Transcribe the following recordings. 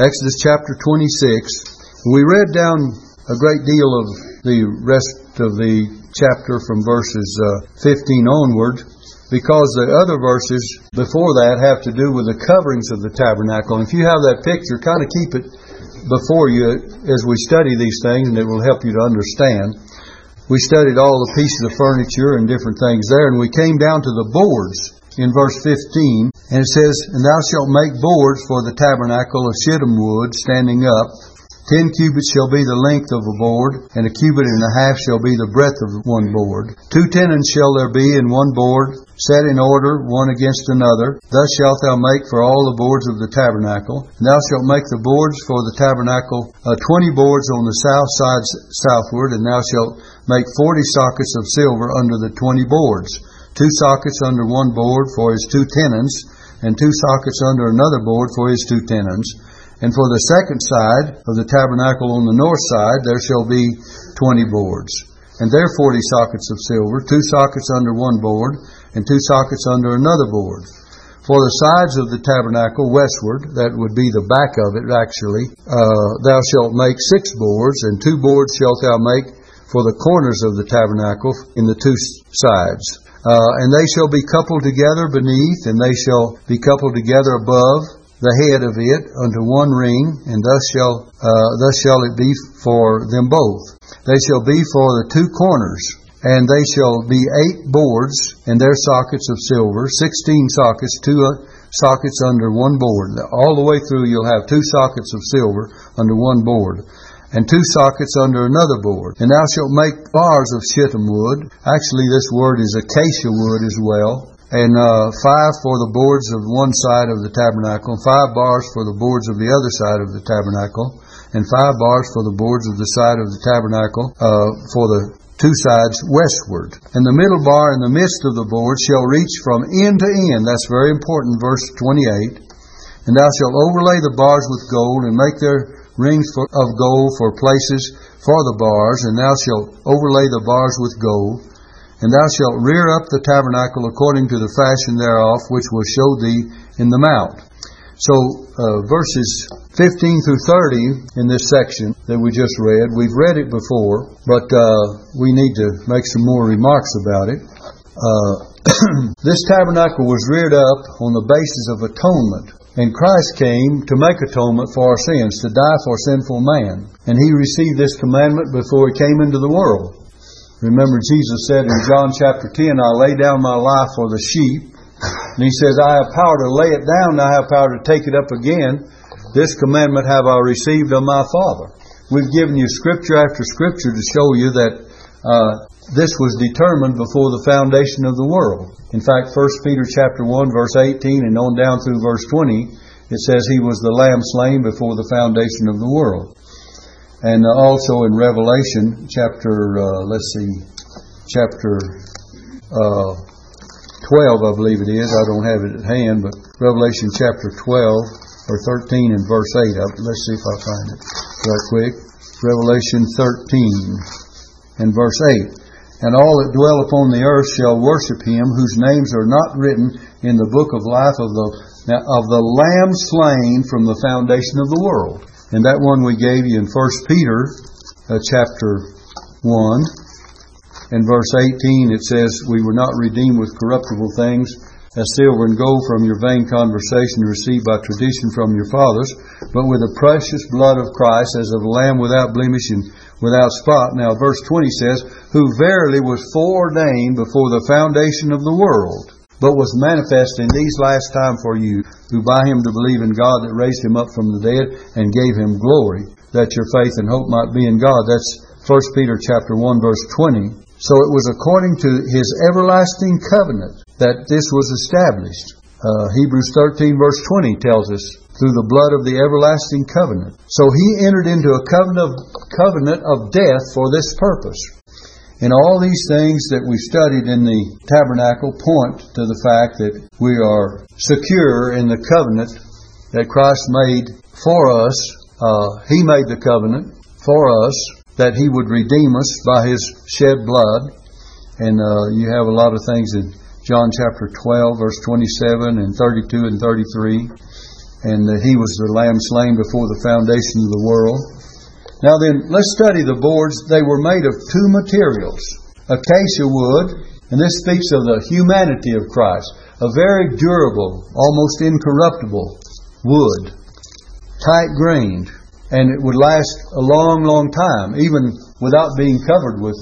Exodus chapter 26. We read down a great deal of the rest of the chapter from verses uh, 15 onward because the other verses before that have to do with the coverings of the tabernacle. And if you have that picture, kind of keep it before you as we study these things, and it will help you to understand. We studied all the pieces of furniture and different things there, and we came down to the boards in verse 15, and it says, And thou shalt make boards for the tabernacle of shittim wood, standing up, Ten cubits shall be the length of a board, and a cubit and a half shall be the breadth of one board. Two tenons shall there be in one board, set in order one against another. Thus shalt thou make for all the boards of the tabernacle. And thou shalt make the boards for the tabernacle uh, twenty boards on the south side southward, and thou shalt make forty sockets of silver under the twenty boards. Two sockets under one board for his two tenons, and two sockets under another board for his two tenons. And for the second side of the tabernacle on the north side, there shall be twenty boards. And there forty sockets of silver, two sockets under one board, and two sockets under another board. For the sides of the tabernacle westward, that would be the back of it actually, uh, thou shalt make six boards, and two boards shalt thou make for the corners of the tabernacle in the two sides. Uh, and they shall be coupled together beneath, and they shall be coupled together above, the head of it unto one ring, and thus shall uh, thus shall it be for them both. They shall be for the two corners, and they shall be eight boards, and their sockets of silver, sixteen sockets, two uh, sockets under one board. All the way through, you'll have two sockets of silver under one board. And two sockets under another board. And thou shalt make bars of shittim wood. Actually, this word is acacia wood as well and uh, five for the boards of one side of the tabernacle, and five bars for the boards of the other side of the tabernacle, and five bars for the boards of the side of the tabernacle uh, for the two sides westward. And the middle bar in the midst of the board shall reach from end to end. That's very important, verse 28. And thou shalt overlay the bars with gold, and make their rings of gold for places for the bars, and thou shalt overlay the bars with gold. And thou shalt rear up the tabernacle according to the fashion thereof, which will show thee in the mount. So, uh, verses 15 through 30 in this section that we just read, we've read it before, but uh, we need to make some more remarks about it. Uh, this tabernacle was reared up on the basis of atonement. And Christ came to make atonement for our sins, to die for sinful man. And he received this commandment before he came into the world. Remember, Jesus said in John chapter 10, I lay down my life for the sheep. And he says, I have power to lay it down, and I have power to take it up again. This commandment have I received of my Father. We've given you scripture after scripture to show you that uh, this was determined before the foundation of the world. In fact, 1 Peter chapter 1, verse 18, and on down through verse 20, it says he was the lamb slain before the foundation of the world. And uh, also in Revelation chapter, uh, let's see, chapter uh, 12, I believe it is. I don't have it at hand, but Revelation chapter 12 or 13 and verse 8. Let's see if I find it right quick. Revelation 13 and verse 8. And all that dwell upon the earth shall worship him whose names are not written in the book of life of the, of the Lamb slain from the foundation of the world. And that one we gave you in 1 Peter uh, chapter 1 and verse 18 it says, We were not redeemed with corruptible things as silver and gold from your vain conversation received by tradition from your fathers, but with the precious blood of Christ as of a lamb without blemish and without spot. Now verse 20 says, Who verily was foreordained before the foundation of the world but was manifest in these last time for you, who by him to believe in God that raised him up from the dead and gave him glory, that your faith and hope might be in God. That's 1 Peter chapter 1 verse 20. So it was according to his everlasting covenant that this was established. Uh, Hebrews 13 verse 20 tells us through the blood of the everlasting covenant. So he entered into a covenant of, covenant of death for this purpose. And all these things that we studied in the tabernacle point to the fact that we are secure in the covenant that Christ made for us. Uh, he made the covenant for us that He would redeem us by His shed blood. And uh, you have a lot of things in John chapter 12, verse 27 and 32 and 33. And that he was the lamb slain before the foundation of the world. Now then, let's study the boards. They were made of two materials acacia wood, and this speaks of the humanity of Christ, a very durable, almost incorruptible wood, tight grained, and it would last a long, long time, even without being covered with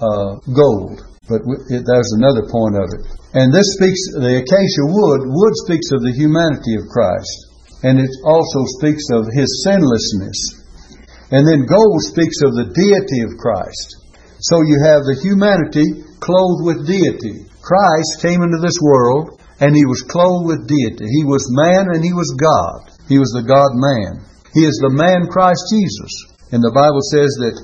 uh, gold. But it, there's another point of it. And this speaks, the acacia wood, wood speaks of the humanity of Christ and it also speaks of his sinlessness. And then gold speaks of the deity of Christ. So you have the humanity clothed with deity. Christ came into this world and he was clothed with deity. He was man and he was God. He was the God man. He is the man Christ Jesus. And the Bible says that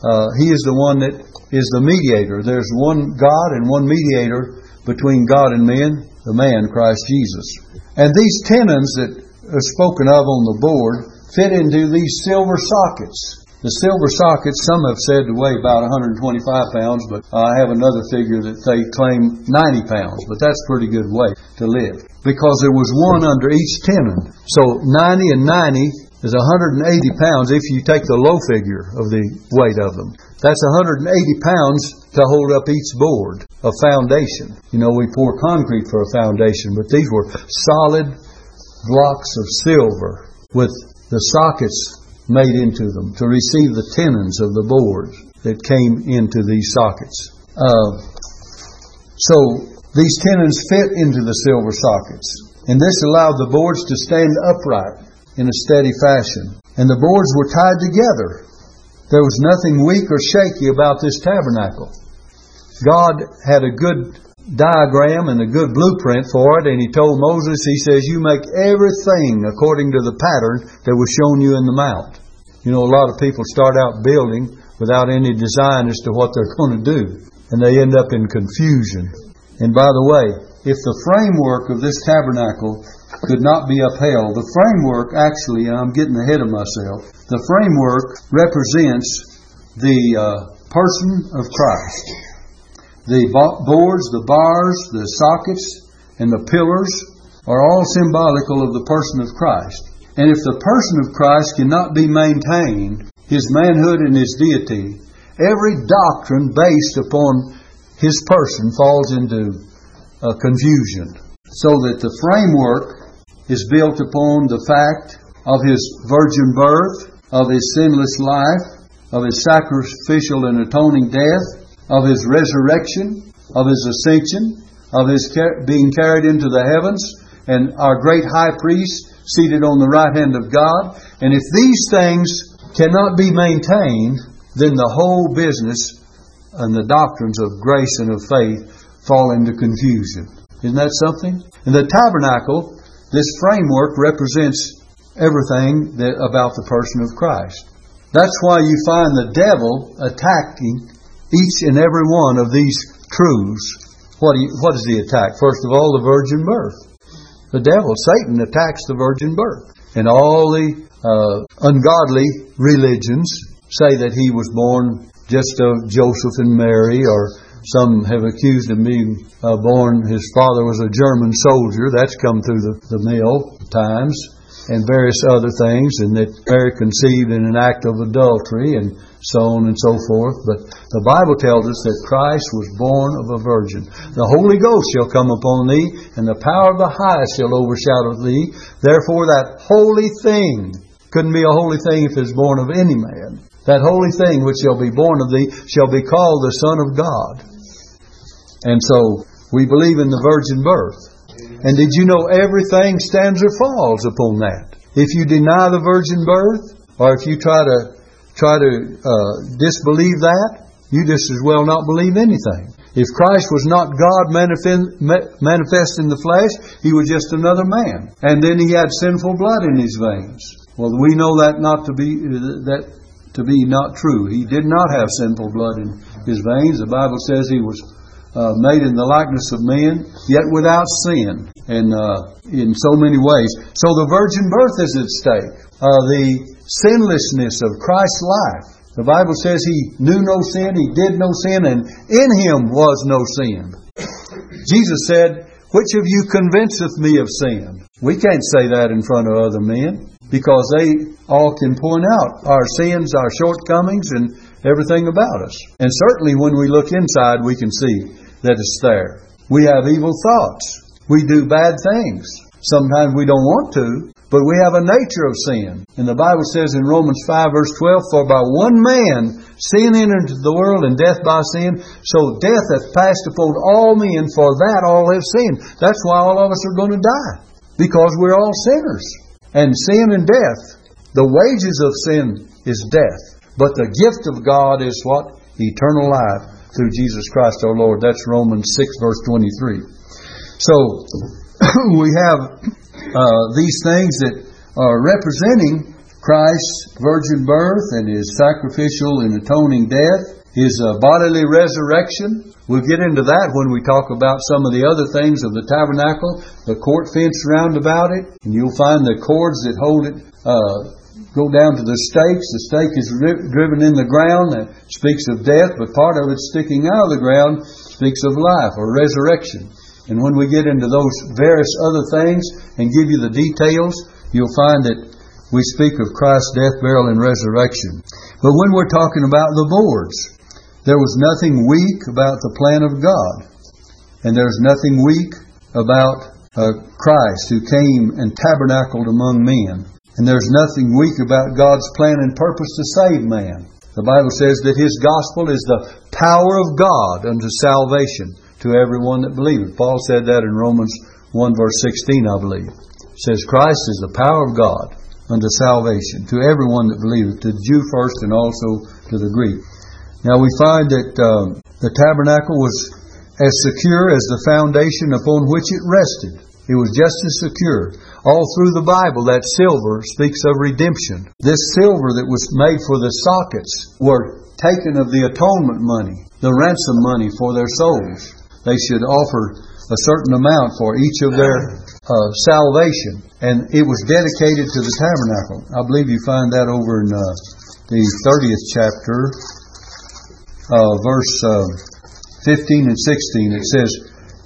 uh, he is the one that is the mediator. There's one God and one mediator between God and men, the man Christ Jesus. And these tenons that spoken of on the board fit into these silver sockets. The silver sockets, some have said to weigh about 125 pounds, but I have another figure that they claim 90 pounds, but that's pretty good weight to live. Because there was one under each tenon. So 90 and 90 is 180 pounds if you take the low figure of the weight of them. That's 180 pounds to hold up each board, a foundation. You know, we pour concrete for a foundation, but these were solid blocks of silver with the sockets made into them to receive the tenons of the boards that came into these sockets. Uh, so these tenons fit into the silver sockets, and this allowed the boards to stand upright in a steady fashion. And the boards were tied together. There was nothing weak or shaky about this tabernacle. God had a good diagram and a good blueprint for it, and he told Moses, he says, You make everything according to the pattern that was shown you in the mount. You know, a lot of people start out building without any design as to what they're going to do, and they end up in confusion. And by the way, if the framework of this tabernacle could not be upheld, the framework actually, and I'm getting ahead of myself, the framework represents the uh, person of Christ. The boards, the bars, the sockets, and the pillars are all symbolical of the person of Christ. And if the person of Christ cannot be maintained, his manhood and his deity, every doctrine based upon his person falls into uh, confusion. So that the framework is built upon the fact of his virgin birth, of his sinless life, of his sacrificial and atoning death, of his resurrection, of his ascension, of his being carried into the heavens, and our great high priest seated on the right hand of God. And if these things cannot be maintained, then the whole business and the doctrines of grace and of faith fall into confusion. Isn't that something? In the tabernacle, this framework represents everything that, about the person of Christ. That's why you find the devil attacking each and every one of these truths, what, you, what does he attack? First of all, the virgin birth. The devil, Satan, attacks the virgin birth. And all the uh, ungodly religions say that he was born just of Joseph and Mary, or some have accused him being uh, born, his father was a German soldier. That's come through the, the mill times, and various other things, and that Mary conceived in an act of adultery, and so on and so forth. But the Bible tells us that Christ was born of a virgin. The Holy Ghost shall come upon thee, and the power of the highest shall overshadow thee. Therefore, that holy thing couldn't be a holy thing if it's born of any man. That holy thing which shall be born of thee shall be called the Son of God. And so, we believe in the virgin birth. And did you know everything stands or falls upon that? If you deny the virgin birth, or if you try to try to uh, disbelieve that, you just as well not believe anything. If Christ was not God manifest in the flesh, he was just another man. And then he had sinful blood in his veins. Well, we know that not to be that to be not true. He did not have sinful blood in his veins. The Bible says he was uh, made in the likeness of men, yet without sin, and uh, in so many ways. So the virgin birth is at stake. Uh, the sinlessness of Christ's life. The Bible says he knew no sin, he did no sin, and in him was no sin. Jesus said, Which of you convinceth me of sin? We can't say that in front of other men because they all can point out our sins, our shortcomings, and everything about us. And certainly when we look inside, we can see that it's there. We have evil thoughts. We do bad things. Sometimes we don't want to, but we have a nature of sin. And the Bible says in Romans 5 verse 12, For by one man sin entered into the world, and death by sin, so death hath passed upon all men, for that all have sinned. That's why all of us are going to die. Because we're all sinners. And sin and death, the wages of sin is death. But the gift of God is what? Eternal life through Jesus Christ our Lord. That's Romans 6 verse 23. So, we have uh, these things that are representing Christ's virgin birth and his sacrificial and atoning death, his uh, bodily resurrection. We'll get into that when we talk about some of the other things of the tabernacle, the court fence round about it, and you'll find the cords that hold it uh, go down to the stakes. The stake is ri- driven in the ground. That speaks of death, but part of it sticking out of the ground speaks of life or resurrection. And when we get into those various other things and give you the details, you'll find that we speak of Christ's death, burial, and resurrection. But when we're talking about the boards, there was nothing weak about the plan of God. And there's nothing weak about uh, Christ who came and tabernacled among men. And there's nothing weak about God's plan and purpose to save man. The Bible says that His gospel is the power of God unto salvation to everyone that believeth. Paul said that in Romans 1 verse 16, I believe. It says, Christ is the power of God unto salvation to everyone that believeth, to the Jew first and also to the Greek. Now we find that um, the tabernacle was as secure as the foundation upon which it rested. It was just as secure. All through the Bible, that silver speaks of redemption. This silver that was made for the sockets were taken of the atonement money, the ransom money for their souls they should offer a certain amount for each of their uh, salvation. And it was dedicated to the tabernacle. I believe you find that over in uh, the 30th chapter, uh, verse uh, 15 and 16. It says,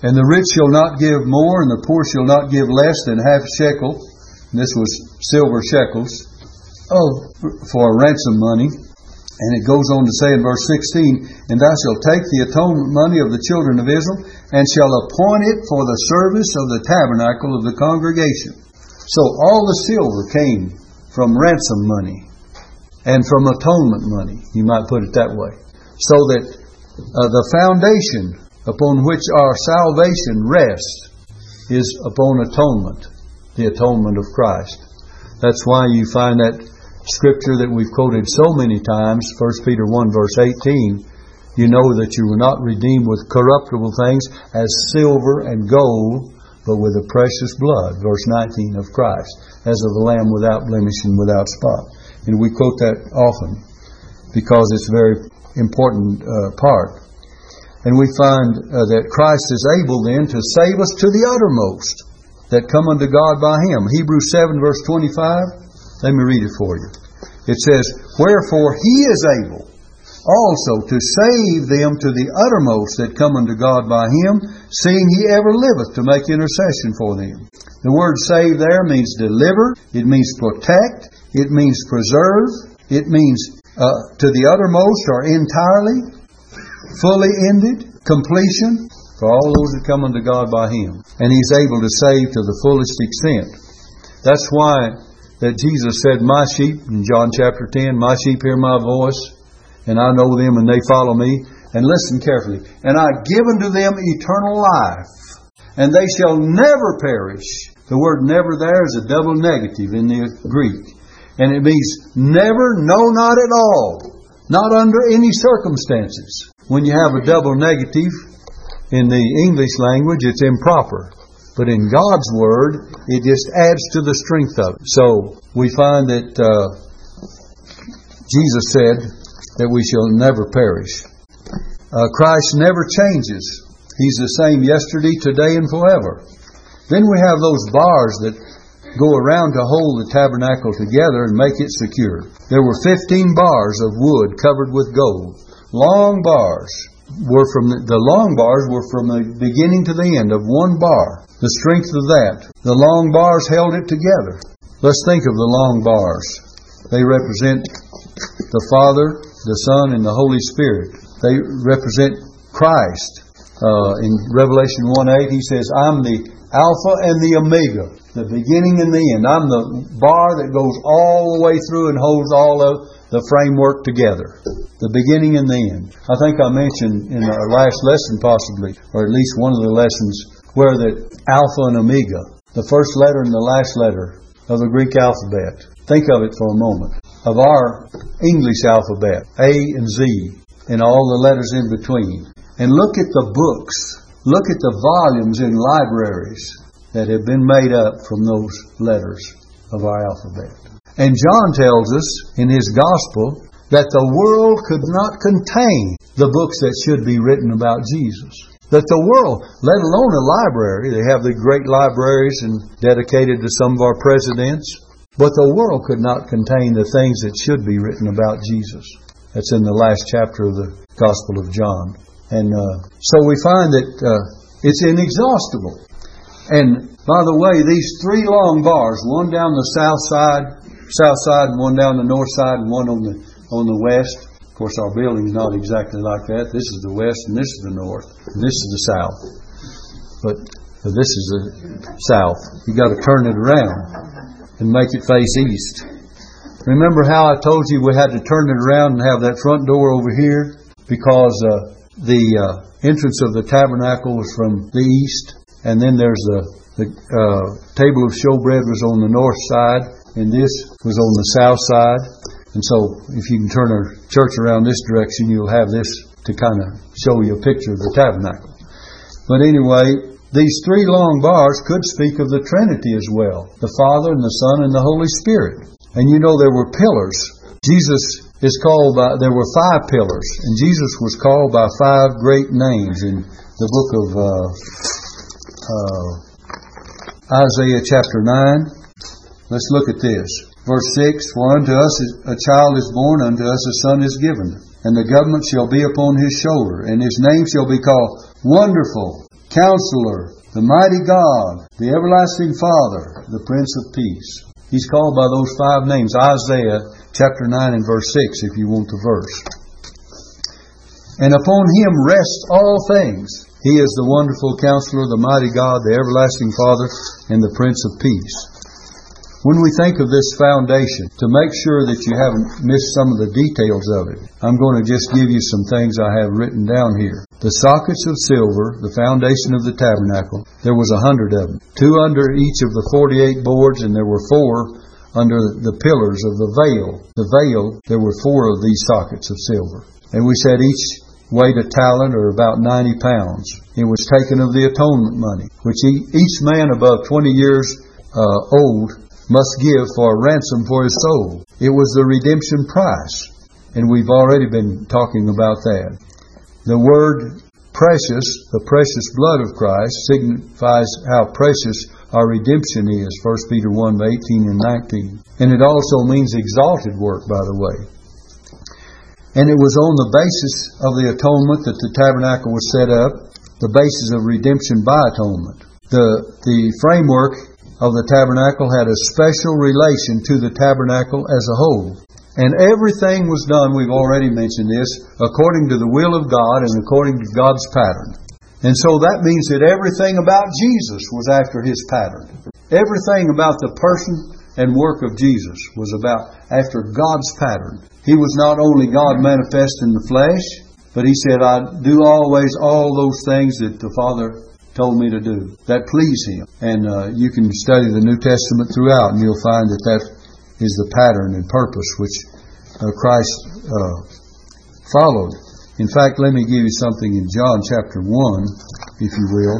And the rich shall not give more, and the poor shall not give less than half shekel. And this was silver shekels. Oh, for ransom money and it goes on to say in verse 16, And thou shalt take the atonement money of the children of Israel, and shall appoint it for the service of the tabernacle of the congregation. So all the silver came from ransom money and from atonement money, you might put it that way. So that uh, the foundation upon which our salvation rests is upon atonement, the atonement of Christ. That's why you find that scripture that we've quoted so many times, 1 Peter 1 verse 18, you know that you were not redeemed with corruptible things as silver and gold, but with the precious blood, verse 19 of Christ, as of a lamb without blemish and without spot. And we quote that often because it's a very important uh, part. And we find uh, that Christ is able then to save us to the uttermost that come unto God by Him. Hebrews 7 verse 25. Let me read it for you. It says, Wherefore he is able also to save them to the uttermost that come unto God by him, seeing he ever liveth to make intercession for them. The word save there means deliver, it means protect, it means preserve, it means uh, to the uttermost or entirely, fully ended, completion, for all those that come unto God by him. And he's able to save to the fullest extent. That's why that Jesus said, My sheep, in John chapter 10, my sheep hear my voice, and I know them and they follow me. And listen carefully. And I give unto them eternal life, and they shall never perish. The word never there is a double negative in the Greek. And it means never, no, not at all. Not under any circumstances. When you have a double negative in the English language, it's improper. But in God's Word, it just adds to the strength of it. So we find that uh, Jesus said that we shall never perish. Uh, Christ never changes. He's the same yesterday, today, and forever. Then we have those bars that go around to hold the tabernacle together and make it secure. There were 15 bars of wood covered with gold, long bars. were from the, the long bars were from the beginning to the end of one bar. The strength of that. The long bars held it together. Let's think of the long bars. They represent the Father, the Son, and the Holy Spirit. They represent Christ. Uh, in Revelation 1 8, he says, I'm the Alpha and the Omega, the beginning and the end. I'm the bar that goes all the way through and holds all of the framework together. The beginning and the end. I think I mentioned in our last lesson, possibly, or at least one of the lessons, where the Alpha and Omega, the first letter and the last letter of the Greek alphabet. Think of it for a moment. Of our English alphabet, A and Z, and all the letters in between. And look at the books, look at the volumes in libraries that have been made up from those letters of our alphabet. And John tells us in his gospel that the world could not contain the books that should be written about Jesus. That the world, let alone a library, they have the great libraries and dedicated to some of our presidents, but the world could not contain the things that should be written about Jesus. That's in the last chapter of the Gospel of John. And uh, so we find that uh, it's inexhaustible. And by the way, these three long bars, one down the south side, south side, and one down the north side, and one on the on the west. Of course, our building's not exactly like that. This is the west, and this is the north, and this is the south. But this is the south. You got to turn it around and make it face east. Remember how I told you we had to turn it around and have that front door over here because uh, the uh, entrance of the tabernacle was from the east, and then there's the, the uh, table of showbread was on the north side, and this was on the south side. And so, if you can turn our church around this direction, you'll have this to kind of show you a picture of the tabernacle. But anyway, these three long bars could speak of the Trinity as well the Father, and the Son, and the Holy Spirit. And you know, there were pillars. Jesus is called by, there were five pillars, and Jesus was called by five great names in the book of uh, uh, Isaiah chapter 9. Let's look at this. Verse 6 For unto us a child is born, unto us a son is given, and the government shall be upon his shoulder, and his name shall be called Wonderful, Counselor, the Mighty God, the Everlasting Father, the Prince of Peace. He's called by those five names. Isaiah chapter 9 and verse 6, if you want the verse. And upon him rest all things. He is the wonderful counselor, the mighty God, the everlasting Father, and the Prince of Peace. When we think of this foundation, to make sure that you haven't missed some of the details of it, I'm going to just give you some things I have written down here. The sockets of silver, the foundation of the tabernacle, there was a hundred of them. Two under each of the forty-eight boards, and there were four under the pillars of the veil. The veil, there were four of these sockets of silver. And we said each weighed a talent or about 90 pounds. It was taken of the atonement money, which each man above 20 years uh, old must give for a ransom for his soul. It was the redemption price. And we've already been talking about that. The word precious, the precious blood of Christ, signifies how precious our redemption is, 1 Peter 1 18 and 19. And it also means exalted work, by the way. And it was on the basis of the atonement that the tabernacle was set up, the basis of redemption by atonement. The, the framework of the tabernacle had a special relation to the tabernacle as a whole. And everything was done, we've already mentioned this, according to the will of God and according to God's pattern. And so that means that everything about Jesus was after his pattern. Everything about the person and work of Jesus was about after God's pattern. He was not only God manifest in the flesh, but he said, I do always all those things that the Father told me to do that please him. And uh, you can study the New Testament throughout, and you'll find that that is the pattern and purpose which uh, Christ uh, followed. In fact, let me give you something in John chapter 1, if you will.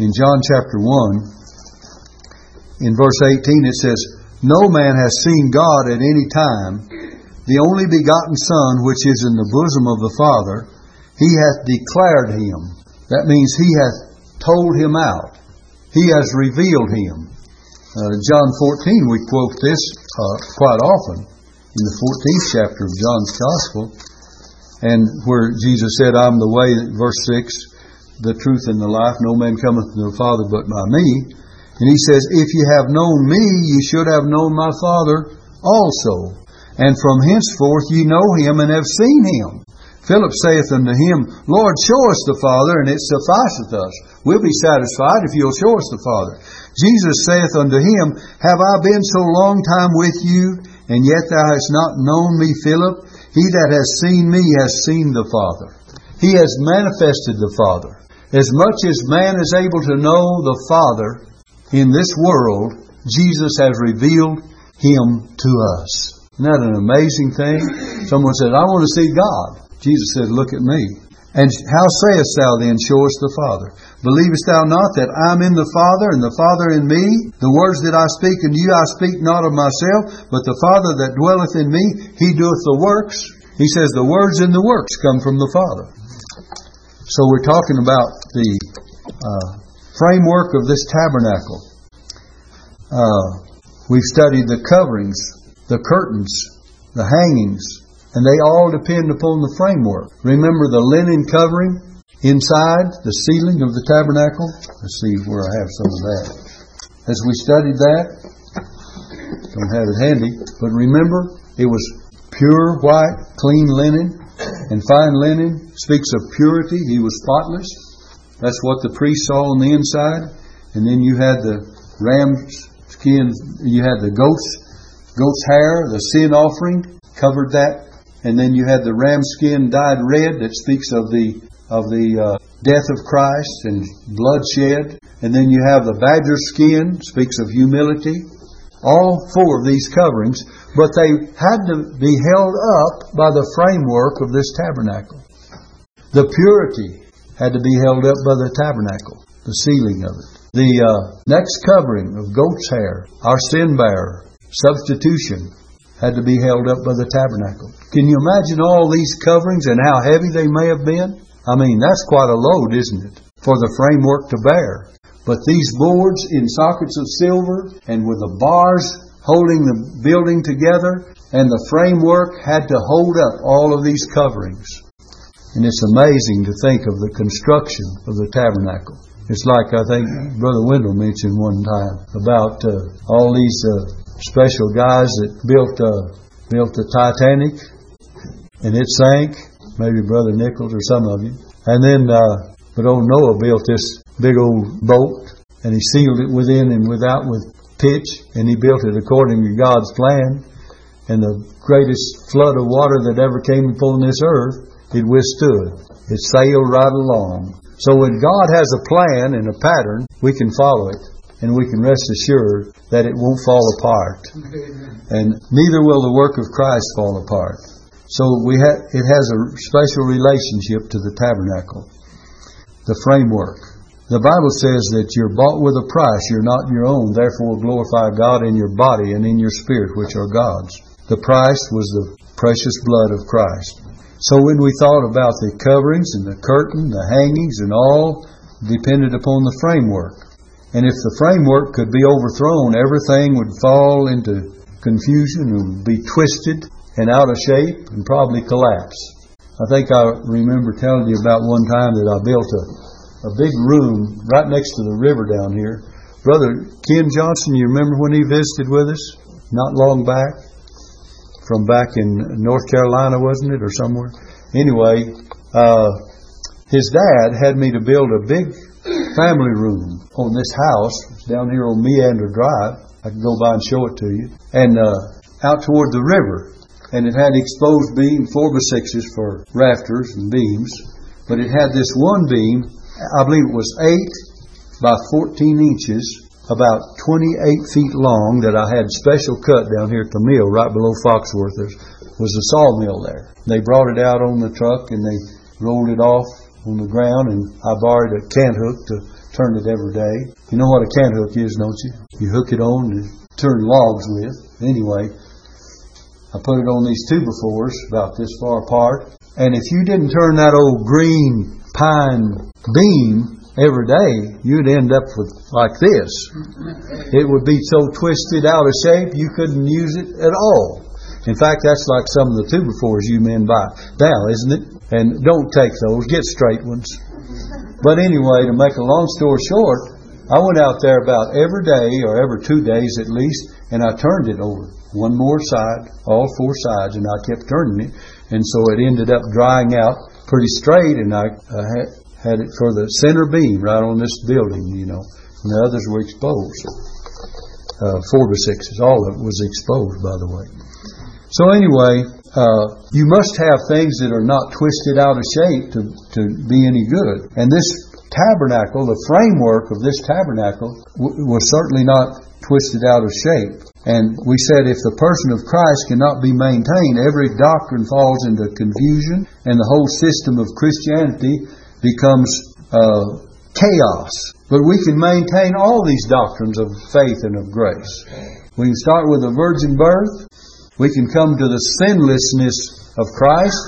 In John chapter 1, in verse 18, it says, No man has seen God at any time. The only begotten Son, which is in the bosom of the Father, he hath declared him. That means he hath told him out. He has revealed him. Uh, John 14, we quote this uh, quite often in the 14th chapter of John's Gospel. and where Jesus said, I'm the way, verse 6, the truth and the life. No man cometh to the Father but by me. And he says, If you have known me, you should have known my Father also. And from henceforth ye know him and have seen him. Philip saith unto him, Lord, show us the Father, and it sufficeth us. We'll be satisfied if you'll show us the Father. Jesus saith unto him, Have I been so long time with you, and yet thou hast not known me, Philip? He that has seen me has seen the Father. He has manifested the Father. As much as man is able to know the Father in this world, Jesus has revealed him to us. Isn't that an amazing thing? Someone said, I want to see God. Jesus said, Look at me. And how sayest thou then, Show us the Father? Believest thou not that I'm in the Father, and the Father in me? The words that I speak unto you, I speak not of myself, but the Father that dwelleth in me, he doeth the works. He says the words and the works come from the Father. So we're talking about the uh, framework of this tabernacle. Uh, we've studied the coverings, the curtains, the hangings, and they all depend upon the framework. Remember the linen covering inside the ceiling of the tabernacle? Let's see where I have some of that. As we studied that, don't have it handy, but remember it was pure white, clean linen, and fine linen speaks of purity. He was spotless. That's what the priest saw on the inside. And then you had the ram's skin, you had the goat's, goat's hair, the sin offering covered that and then you had the ram skin dyed red that speaks of the of the uh, death of Christ and bloodshed. And then you have the badger skin speaks of humility. All four of these coverings, but they had to be held up by the framework of this tabernacle. The purity had to be held up by the tabernacle, the ceiling of it. The uh, next covering of goat's hair, our sin bearer, substitution, had to be held up by the tabernacle. Can you imagine all these coverings and how heavy they may have been? I mean, that's quite a load, isn't it, for the framework to bear? But these boards in sockets of silver and with the bars holding the building together and the framework had to hold up all of these coverings. And it's amazing to think of the construction of the tabernacle. It's like I think Brother Wendell mentioned one time about uh, all these uh, special guys that built uh, built the Titanic, and it sank. Maybe Brother Nichols or some of you. And then, uh, but old Noah built this big old boat, and he sealed it within and without with pitch, and he built it according to God's plan. And the greatest flood of water that ever came upon this earth, it withstood. It sailed right along. So when God has a plan and a pattern, we can follow it and we can rest assured that it won't fall apart. And neither will the work of Christ fall apart. So we ha- it has a special relationship to the tabernacle, the framework. The Bible says that you're bought with a price, you're not your own, therefore glorify God in your body and in your spirit, which are God's. The price was the precious blood of Christ. So when we thought about the coverings and the curtain, the hangings, and all depended upon the framework. And if the framework could be overthrown, everything would fall into confusion and be twisted and out of shape and probably collapse. I think I remember telling you about one time that I built a, a big room right next to the river down here. Brother Ken Johnson, you remember when he visited with us? Not long back? From back in North Carolina, wasn't it? Or somewhere? Anyway, uh, his dad had me to build a big family room on this house down here on Meander Drive. I can go by and show it to you. And uh, out toward the river. And it had exposed beam, four by sixes for rafters and beams. But it had this one beam, I believe it was 8 by 14 inches, about 28 feet long, that I had special cut down here at the mill right below Foxworth. There was a sawmill there. They brought it out on the truck and they rolled it off on the ground, and I borrowed a cant hook to turn it every day. You know what a cant hook is, don't you? You hook it on to turn logs with. Anyway, I put it on these two by fours about this far apart. And if you didn't turn that old green pine beam every day, you'd end up with like this. It would be so twisted out of shape you couldn't use it at all. In fact, that's like some of the two by fours you men buy now, isn't it? And don't take those, get straight ones. But anyway, to make a long story short, I went out there about every day or every two days at least, and I turned it over one more side, all four sides, and I kept turning it, and so it ended up drying out pretty straight, and I uh, had, it for the center beam right on this building, you know, and the others were exposed. Uh, four by sixes, all of it was exposed, by the way. So anyway, uh, you must have things that are not twisted out of shape to, to be any good. And this tabernacle, the framework of this tabernacle, w- was certainly not twisted out of shape. And we said if the person of Christ cannot be maintained, every doctrine falls into confusion, and the whole system of Christianity becomes uh, chaos. But we can maintain all these doctrines of faith and of grace. We can start with the virgin birth. We can come to the sinlessness of Christ.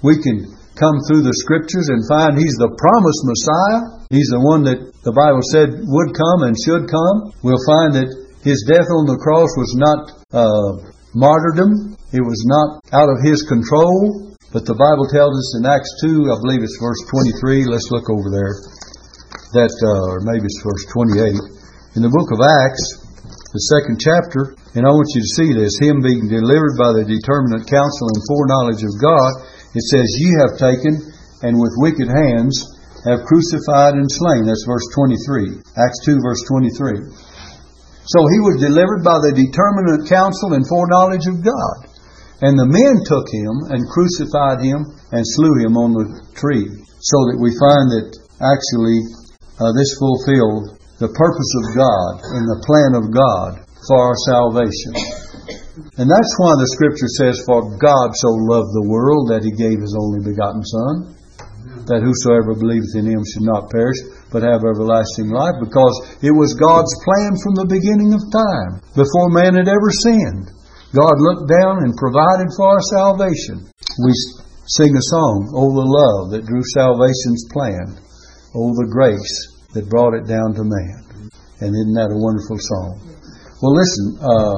We can come through the scriptures and find He's the promised Messiah. He's the one that the Bible said would come and should come. We'll find that his death on the cross was not uh, martyrdom. It was not out of his control. But the Bible tells us in Acts 2, I believe it's verse 23. Let's look over there. That, uh, or maybe it's verse 28. In the book of Acts, the second chapter, and I want you to see this, him being delivered by the determinate counsel and foreknowledge of God, it says, Ye have taken, and with wicked hands have crucified and slain. That's verse 23. Acts 2, verse 23. So he was delivered by the determinate counsel and foreknowledge of God. And the men took him and crucified him and slew him on the tree. So that we find that actually uh, this fulfilled the purpose of God and the plan of God for our salvation. And that's why the scripture says, For God so loved the world that he gave his only begotten Son, that whosoever believeth in him should not perish, but have everlasting life, because it was God's plan from the beginning of time, before man had ever sinned. God looked down and provided for our salvation. We sing a song, Oh, the love that drew salvation's plan. Oh, the grace that brought it down to man. And isn't that a wonderful song? Well, listen, uh,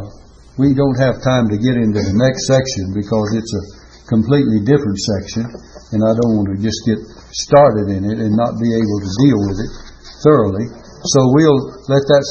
we don't have time to get into the next section because it's a completely different section, and I don't want to just get started in it and not be able to deal with it thoroughly. So we'll let that